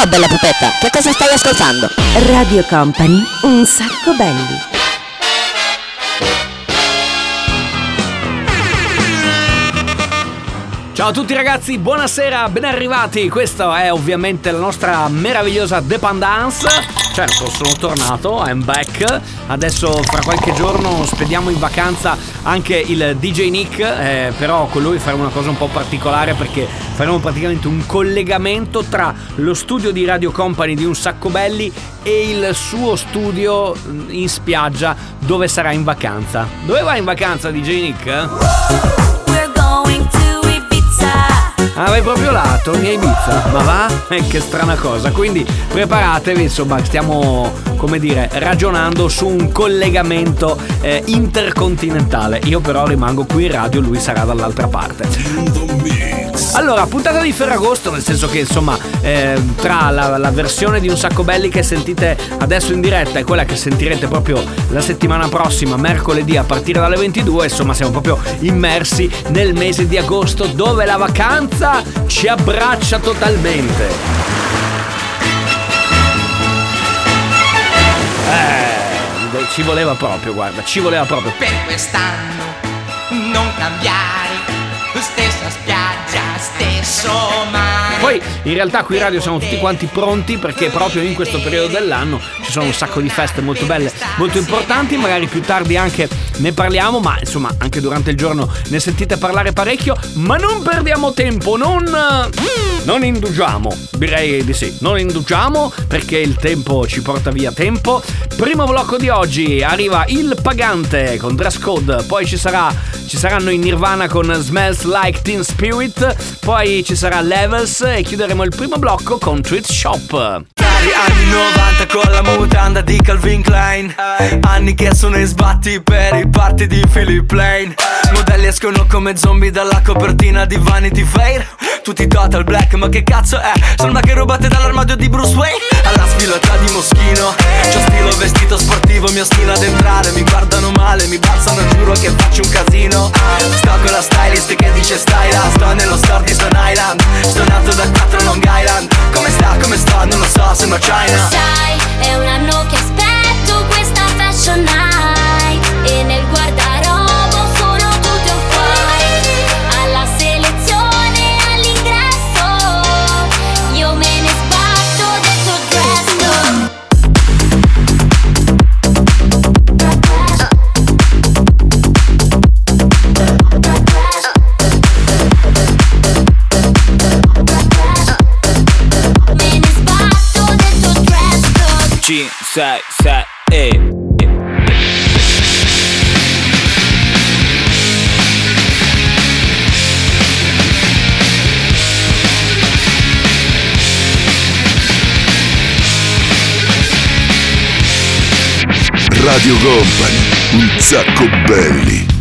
Ciao bella pupetta, che cosa stai ascoltando? Radio Company, un sacco belli. Ciao a tutti ragazzi, buonasera, ben arrivati. Questa è ovviamente la nostra meravigliosa Dependance. Certo, sono tornato, I'm back. Adesso fra qualche giorno spediamo in vacanza anche il DJ Nick, eh, però con lui faremo una cosa un po' particolare perché faremo praticamente un collegamento tra lo studio di Radio Company di Un Sacco Belli e il suo studio in spiaggia dove sarà in vacanza. Dove vai in vacanza DJ Nick? Ah, vai proprio là, torni a Ibiza? Ma va? Eh, che strana cosa. Quindi preparatevi, insomma, stiamo, come dire, ragionando su un collegamento eh, intercontinentale. Io però rimango qui in radio, lui sarà dall'altra parte. Allora, puntata di Ferragosto, nel senso che insomma, eh, tra la, la, versione di Un sacco belli che sentite adesso in diretta e quella che sentirete proprio la settimana prossima, mercoledì a partire dalle 22, insomma, siamo proprio immersi nel mese di agosto dove la vacanza ci abbraccia totalmente. Eh, ci voleva proprio, guarda, ci voleva proprio. Per quest'anno non cambiare stessa spiaggia, stesso mare. Poi in realtà qui in radio siamo tutti quanti pronti perché proprio in questo periodo dell'anno ci sono un sacco di feste molto belle, molto importanti, magari più tardi anche ne parliamo, ma insomma anche durante il giorno ne sentite parlare parecchio, ma non perdiamo tempo, non non indugiamo, direi di sì, non indugiamo perché il tempo ci porta via tempo. Primo blocco di oggi arriva il pagante con dress code, poi ci sarà ci saranno in Nirvana con Smells Like Teen Spirit, poi ci sarà Levels e chiuderemo il primo blocco con Treat Shop. Anni 90 con la mutanda di Calvin Klein. Anni che sono in sbatti per i party di Philip Lane. Modelli escono come zombie dalla copertina di Vanity Fair. Tutti total black ma che cazzo è? Sembra che rubate dall'armadio di Bruce Wayne. Alla sfilata di Moschino C'ho stilo vestito sportivo, mi ostino ad entrare Mi guardano male, mi balzano, giuro che faccio un casino. Sto con la stylist che dice stai là Sto nello store di Stone Island. Sto nato da 4 Long Island. Come sta, come sto, non lo so, sembra China. Sai, è un anno che aspetto questa fashion night code 5, 6, 7, e Radio Company, un sacco belli.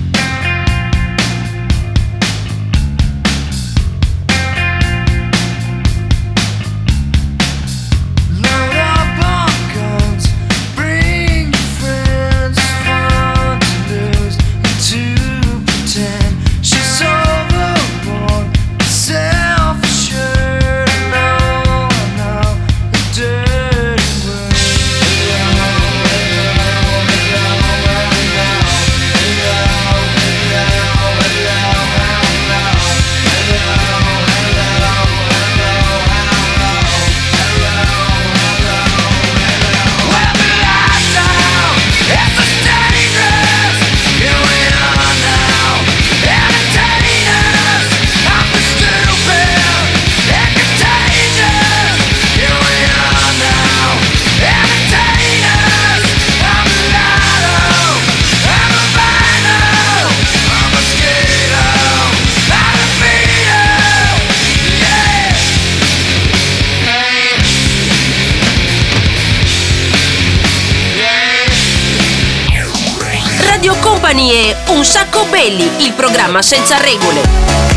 Radio Company e Un sacco belli, il programma senza regole.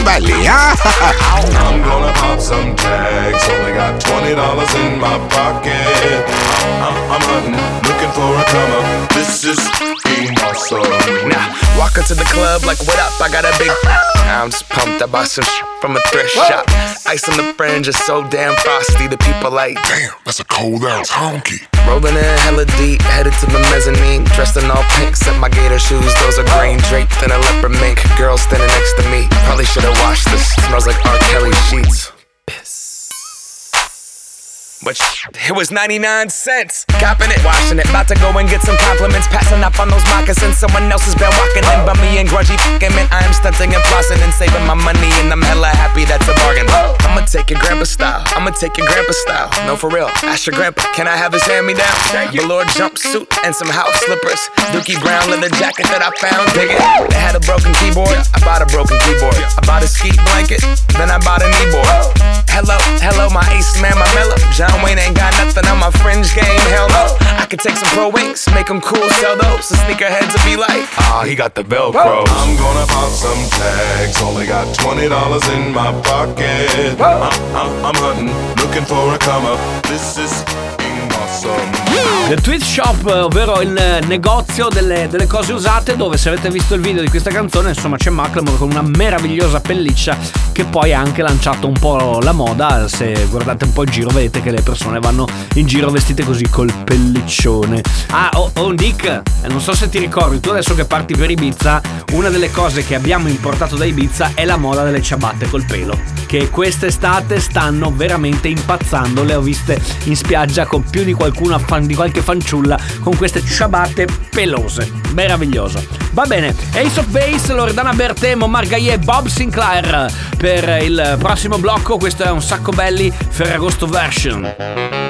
Un sacco belli. ah. I'm gonna pop some tags. Only got twenty dollars in my pocket. I'm, I'm hunting, looking for a come up. This is being awesome. Now, walk into the club like, what up? I got a big. I'm just pumped. I bought some sh- from a thrift shop. Ice on the fringe is so damn frosty. The people like, Damn, that's a cold ass honky. rolling in hella deep, headed to the mezzanine. Dressed in all pink, set my gator shoes. Those are green draped in a leopard mink. Girl standing next to me. Probably should've washed this. Smells like R. Kelly sheets. But sh- it was 99 cents. Copping it, washing it. About to go and get some compliments. Passing up on those moccasins. Someone else has been walking in by me and grudgy fucking man. I am stunting and flossing and saving my money. And I'm hella happy that's a bargain. I'ma take your grandpa style. I'ma take your grandpa style. No, for real. Ask your grandpa. Can I have his hand me down? Velour jumpsuit and some house slippers. Dookie brown leather jacket that I found. Dig it. They had a broken keyboard. I bought a broken keyboard. I bought a ski blanket. Then I bought a kneeboard. Hello, hello, my ace man, my mellow. John Wayne ain't got nothing on my fringe game. Hell no. I could take some pro wings, make them cool, sell those. The sneakerheads will be like, ah, he got the Velcro. I'm gonna pop some tags. Only got twenty dollars in my pocket. I'm, I'm, I'm hunting, looking for a come up. This is. The Tweet Shop, ovvero il eh, negozio delle, delle cose usate, dove se avete visto il video di questa canzone, insomma c'è Macklemore con una meravigliosa pelliccia che poi ha anche lanciato un po' la moda. Se guardate un po' in giro vedete che le persone vanno in giro vestite così col pelliccione. Ah, oh, oh Nick, eh, non so se ti ricordi, tu adesso che parti per Ibiza, una delle cose che abbiamo importato da Ibiza è la moda delle ciabatte col pelo. Che quest'estate stanno veramente impazzando. Le ho viste in spiaggia con più di qualcuna fan di qualche fanciulla con queste ciabatte pelose. Meraviglioso. Va bene, Ace of Base, Loredana Bertemo, Margaie e Bob Sinclair per il prossimo blocco. Questo è un sacco belli Ferragosto version.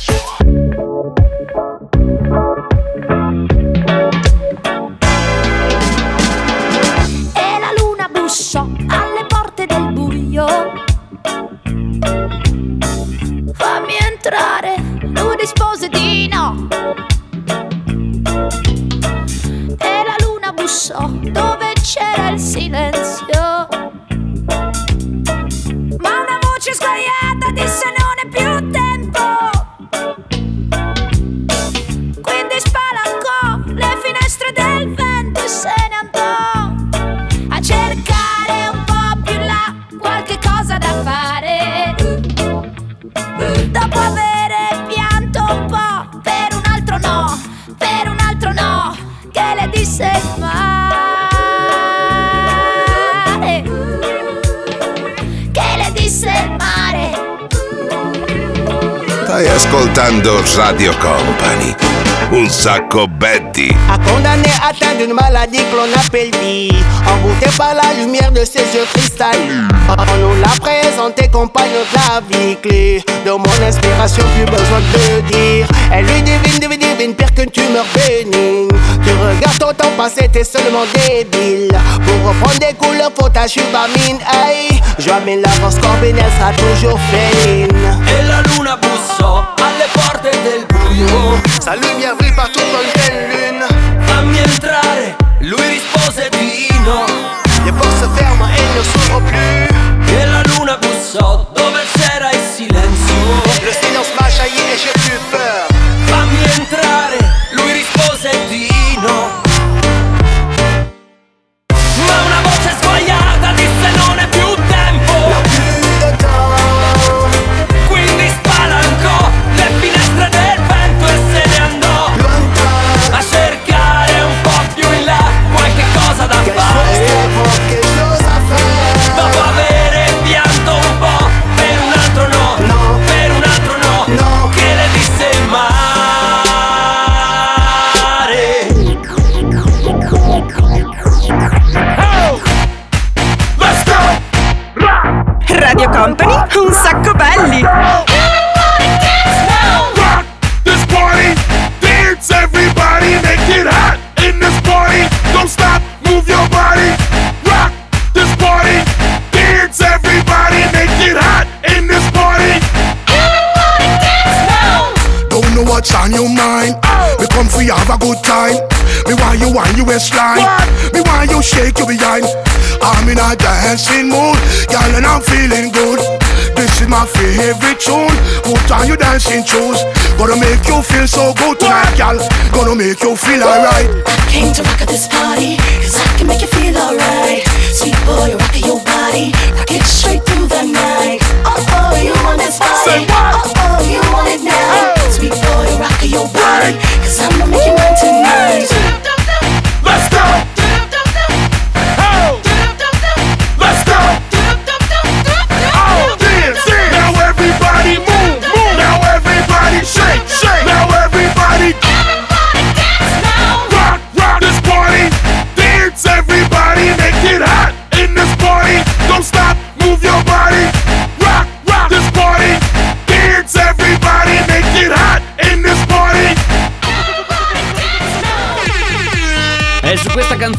Stai ascoltando Radio Company. Un sacco Betty. A condamné à atteint d'une maladie que l'on appelle vie. Envoûté par la lumière de ses yeux cristallins On nous l'a présenté compagnon de la vie clé. De mon inspiration plus besoin de dire. Elle lui divine, divine, divine, pire qu'une tumeur bénigne. Tu regardes ton temps passé, t'es seulement débile. Pour reprendre des couleurs, faut ta chubamine Hey, joie mais la force combine, elle sera toujours féline. E la luna bussò alle porte del buio Sa brille partout comme une pleine lune. Fammi entrare, you have a good time. Me want you want you waistline. Me want you shake your behind. I'm in a dancing mood, girl, and I'm feeling good. My favorite tune. Put on your dancing shoes. Gonna make you feel so good tonight, girl. Gonna make you feel alright. I Came to rock at this party, cause I can make you feel alright. Sweet boy, rock your body, rock it straight through the night. Oh oh, you want this body? Oh oh, you want it now? Sweet boy, rock your body, cause I'ma make you mine tonight. Let's go.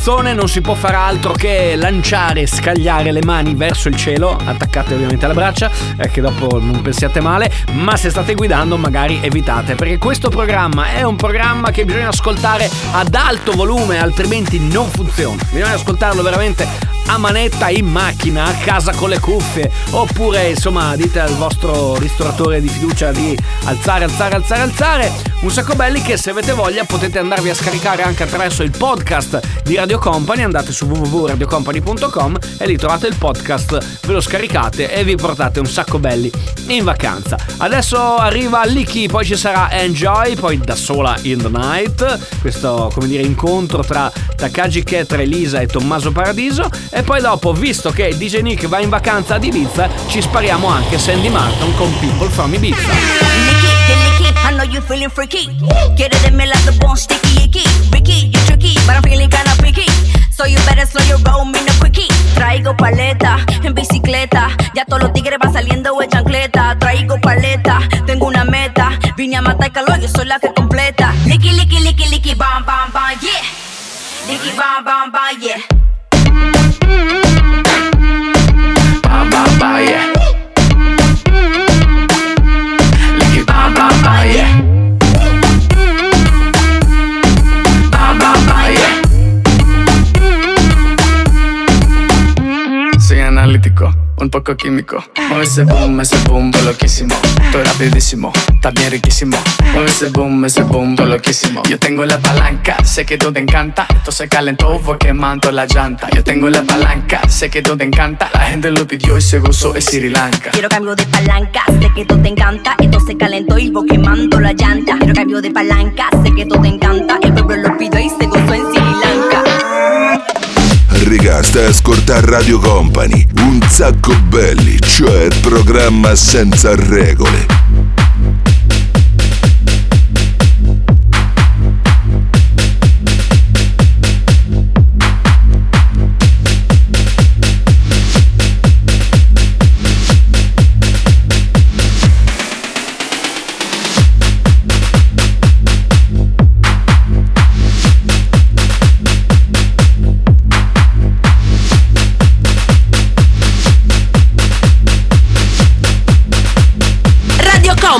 Canzone non si può fare altro che lanciare, scagliare le mani verso il cielo, attaccate ovviamente alle braccia, eh, che dopo non pensiate male, ma se state guidando magari evitate, perché questo programma è un programma che bisogna ascoltare ad alto volume, altrimenti non funziona. Bisogna ascoltarlo veramente a manetta in macchina, a casa con le cuffie, oppure insomma dite al vostro ristoratore di fiducia di alzare, alzare, alzare, alzare. Un sacco belli che se avete voglia potete andarvi a scaricare anche attraverso il podcast di Radio Company, andate su www.radiocompany.com e lì trovate il podcast, ve lo scaricate e vi portate un sacco belli in vacanza. Adesso arriva Licky, poi ci sarà Enjoy, poi da sola in the night, questo come dire incontro tra Takagi Ketra, Elisa e Tommaso Paradiso e poi dopo, visto che DJ Nick va in vacanza ad Ibiza, ci spariamo anche Sandy Martin con People from Ibiza. I know you feeling freaky. Get it in me like the bone sticky icky. Ricky, you tricky, but I'm feeling kinda picky. So you better slow your roll, me no quickie. Traigo paleta en bicicleta. Ya todos los tigres van saliendo de chancleta. Traigo paleta, tengo una meta. Vine a matar calor, yo soy la que completa. Licky, licky, licky, licky, bam, bam, bam, yeah. Licky, bam, bam, bam, yeah. Bam, bam, bam, yeah. Un poco químico. Mueve ese boom, ese boom, voy loquísimo. Estoy rapidísimo, bien riquísimo. Mueve ese boom, ese boom, voy loquísimo. Yo tengo la palanca, sé que tú te encanta. Esto se calentó, fue quemando la llanta. Yo tengo la palanca, sé que tú te encanta. La gente lo pidió y se gozó en Sri Lanka. Quiero cambio de palanca, sé que todo te encanta. Esto se calentó y vos quemando la llanta. Quiero cambio de palanca, sé que todo te encanta. El pueblo lo pidió y se gozó en Sri Lanka. Raga, stai a ascoltare Radio Company, un sacco belli, cioè programma senza regole.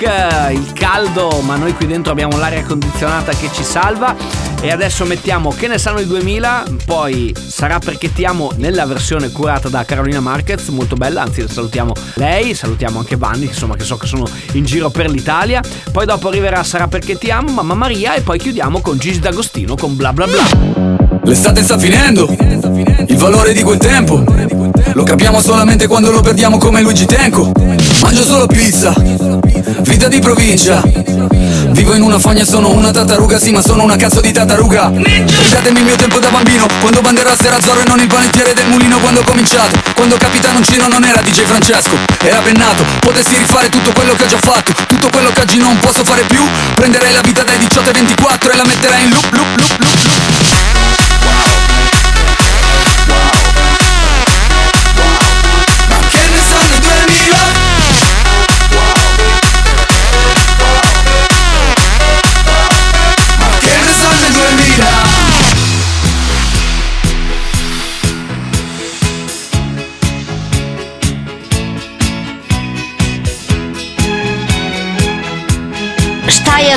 Eh, Il caldo, ma noi qui dentro abbiamo l'aria condizionata che ci salva. E adesso mettiamo Che ne sanno i 2000. Poi sarà perché ti amo nella versione curata da Carolina Marquez, molto bella. Anzi, salutiamo lei, salutiamo anche Vanni, insomma, che so che sono in giro per l'Italia. Poi dopo arriverà Sarà perché ti amo, Mamma Maria. E poi chiudiamo con Gigi D'Agostino con bla bla bla. L'estate sta finendo, il valore di quel tempo Lo capiamo solamente quando lo perdiamo come Luigi Tenco Mangio solo pizza, vita di provincia. Vivo in una fogna sono una tartaruga, sì ma sono una cazzo di tartaruga. Ridatemi il mio tempo da bambino, quando banderasse era Zorro e non il panettiere del mulino Quando ho cominciato, quando Capitano Cino non era DJ Francesco Era pennato, potessi rifare tutto quello che ho già fatto Tutto quello che oggi non posso fare più. Prenderei la vita dai 18 ai 24 e la metterei in loop, loop, loop, loop, loop. Che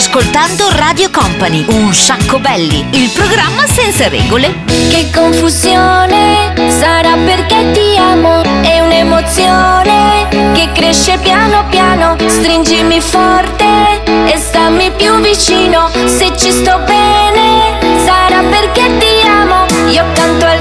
ascoltando Radio Company, un sacco belli, il programma senza regole. Che confusione sarà perché ti amo, è un'emozione che cresce piano piano. Stringimi forte e stammi più vicino. Se ci sto bene, sarà perché ti amo. Io canto al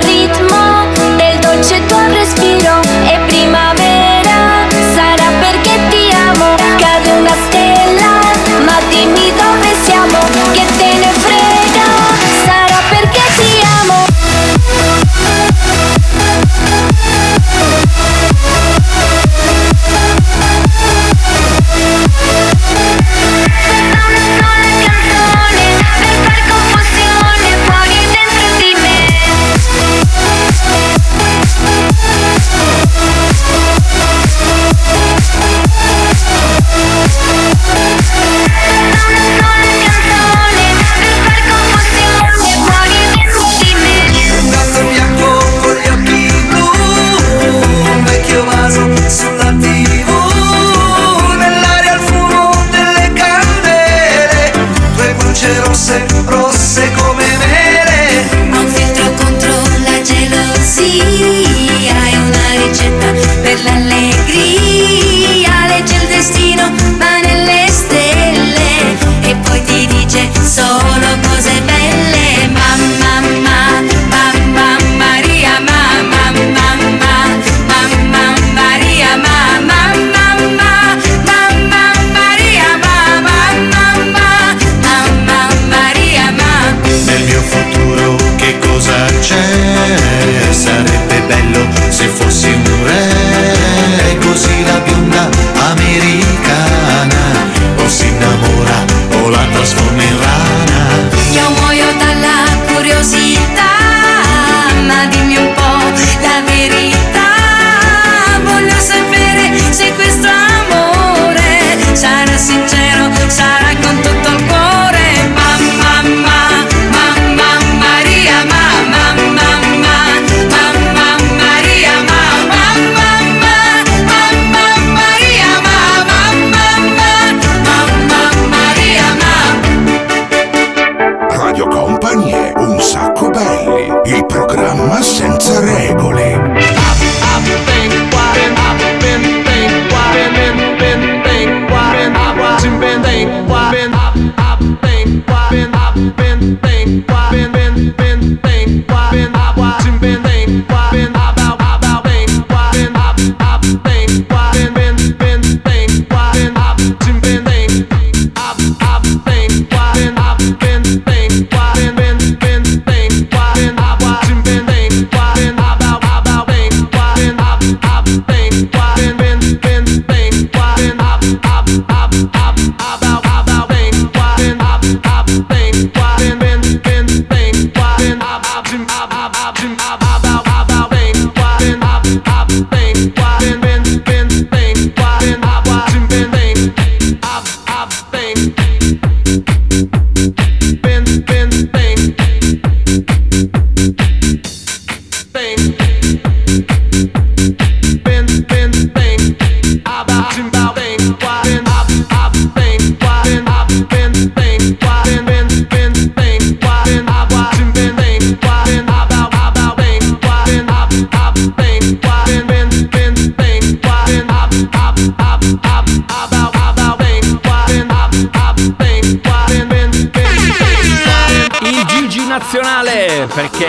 Frank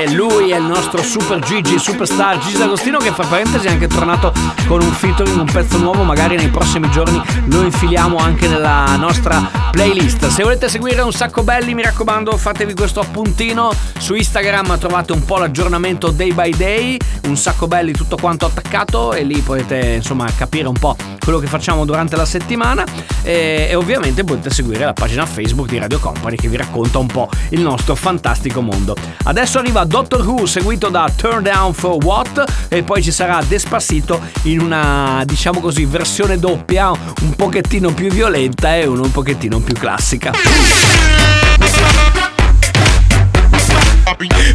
nostro super Gigi, superstar Gigi D'Agostino che fra parentesi è anche tornato con un featuring, un pezzo nuovo, magari nei prossimi giorni lo infiliamo anche nella nostra playlist. Se volete seguire un sacco belli, mi raccomando, fatevi questo appuntino su Instagram, trovate un po' l'aggiornamento day by day, un sacco belli tutto quanto attaccato e lì potete insomma capire un po' quello che facciamo durante la settimana e, e ovviamente potete seguire la pagina Facebook di Radio Company che vi racconta un po' il nostro fantastico mondo. Adesso arriva Doctor Who seguito da Turn Down for What e poi ci sarà Despacito in una diciamo così versione doppia un pochettino più violenta e uno un pochettino più classica.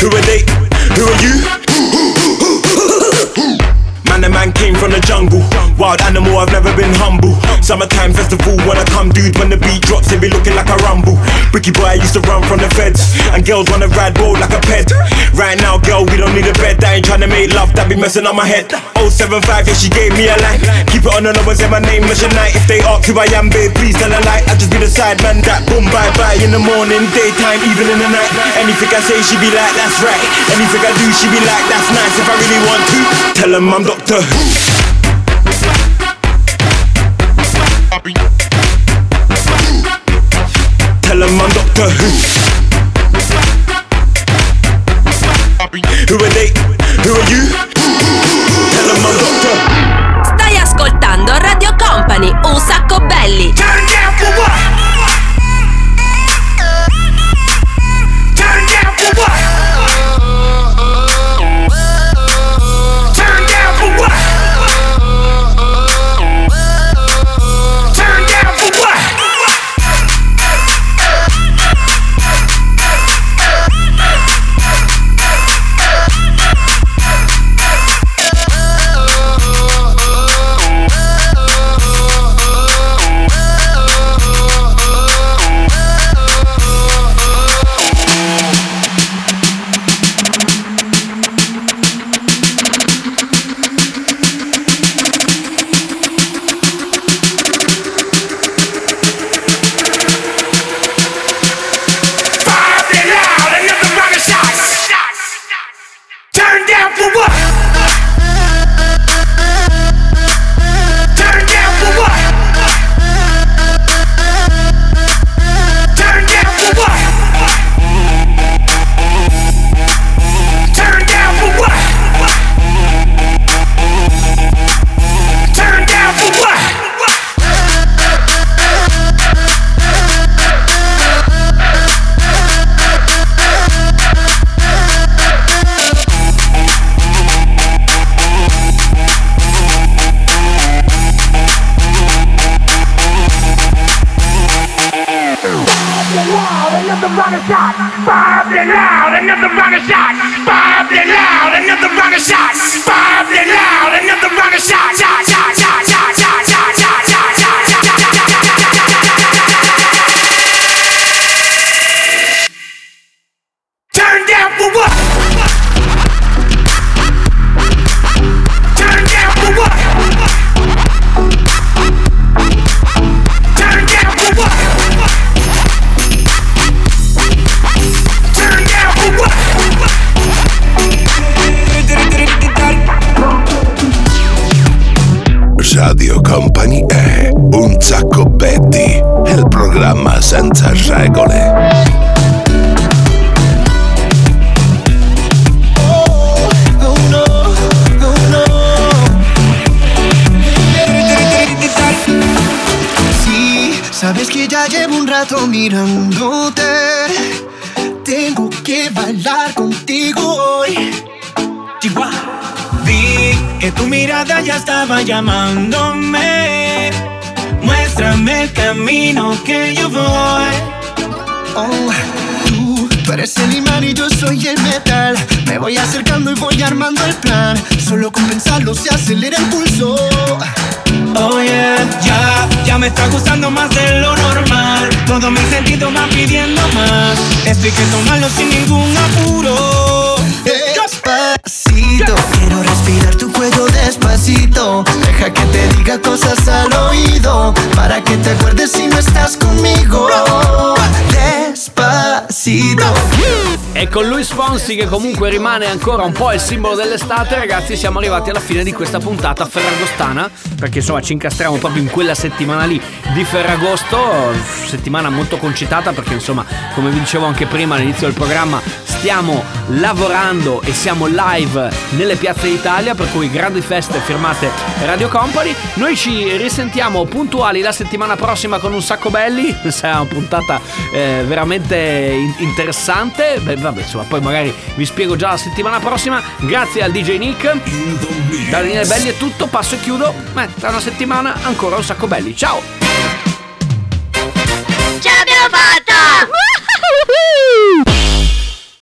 Who are they? Who are you? Man, the man came from the jungle. Wild animal, I've never been humble. Summertime festival, when I come, dude, when the beat drops, it be looking like a rumble. Bricky boy, I used to run from the feds. And girls wanna ride roll like a pet. Right now, girl, we don't need a bed. I ain't trying to make love, that be messing up my head. 075, yeah, she gave me a line. Keep it on the numbers, say my name is night. If they ask who I am, babe, please tell a lie. I just be the side man that boom, bye bye. In the morning, daytime, even in the night. Anything I say, she be like, that's right. Anything I do, she be like, that's nice. If I really want to, tell them I'm Doctor. Tell them I'm Doctor Who. Who are they? Who are you? Tell them I'm Doctor Stai ascoltando Radio Company, un sacco belli. Turn senza regole. Oh no, oh no. Sí, sabes que ya llevo un rato mirándote. Tengo que bailar contigo hoy. Chihuahua. Vi que tu mirada ya estaba llamándome. Muéstrame el camino que yo voy. Oh, tú, tú eres el imán y yo soy el metal. Me voy acercando y voy armando el plan. Solo con pensarlo se acelera el pulso. Oh yeah, ya, ya me está gustando más de lo normal. Todo mi sentido va pidiendo más. Esto hay que tomarlo sin ningún apuro. Despacito, quiero respirar tu cuello diga cosas al oído. Para que te acuerdes si no estás conmigo. Despacito. E con Luis Fonsi che comunque rimane ancora un po' il simbolo dell'estate ragazzi siamo arrivati alla fine di questa puntata ferragostana perché insomma ci incastriamo proprio in quella settimana lì di Ferragosto settimana molto concitata perché insomma come vi dicevo anche prima all'inizio del programma stiamo lavorando e siamo live nelle piazze d'Italia per cui grandi feste firmate Radio Company. Noi ci risentiamo puntuali la settimana prossima con un sacco belli. Sarà una puntata eh, veramente in- interessante. Beh, vabbè insomma poi magari vi spiego già la settimana prossima. Grazie al DJ Nick. Da Daniele Belli è tutto passo e chiudo. Beh, tra una settimana ancora un sacco belli. Ciao